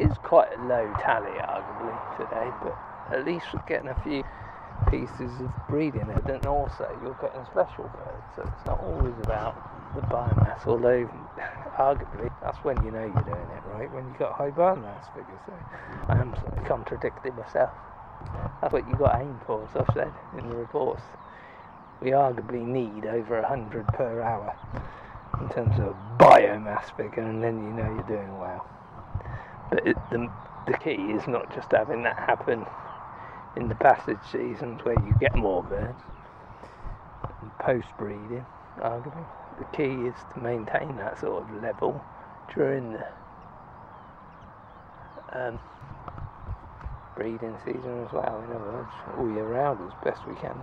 is quite a low tally, arguably, today, but at least we're getting a few pieces of breeding and also you're getting special birds, so it's not always about the biomass, although arguably that's when you know you're doing it right, when you've got high biomass figures. So I am contradicting myself. That's what you've got to aim for, as I've said in the reports. We arguably need over 100 per hour in terms of biomass figure, and then you know you're doing well. But it, the, the key is not just having that happen in the passage seasons where you get more birds and post breeding, arguably. The key is to maintain that sort of level during the um, breeding season as well. In other words, all year round as best we can.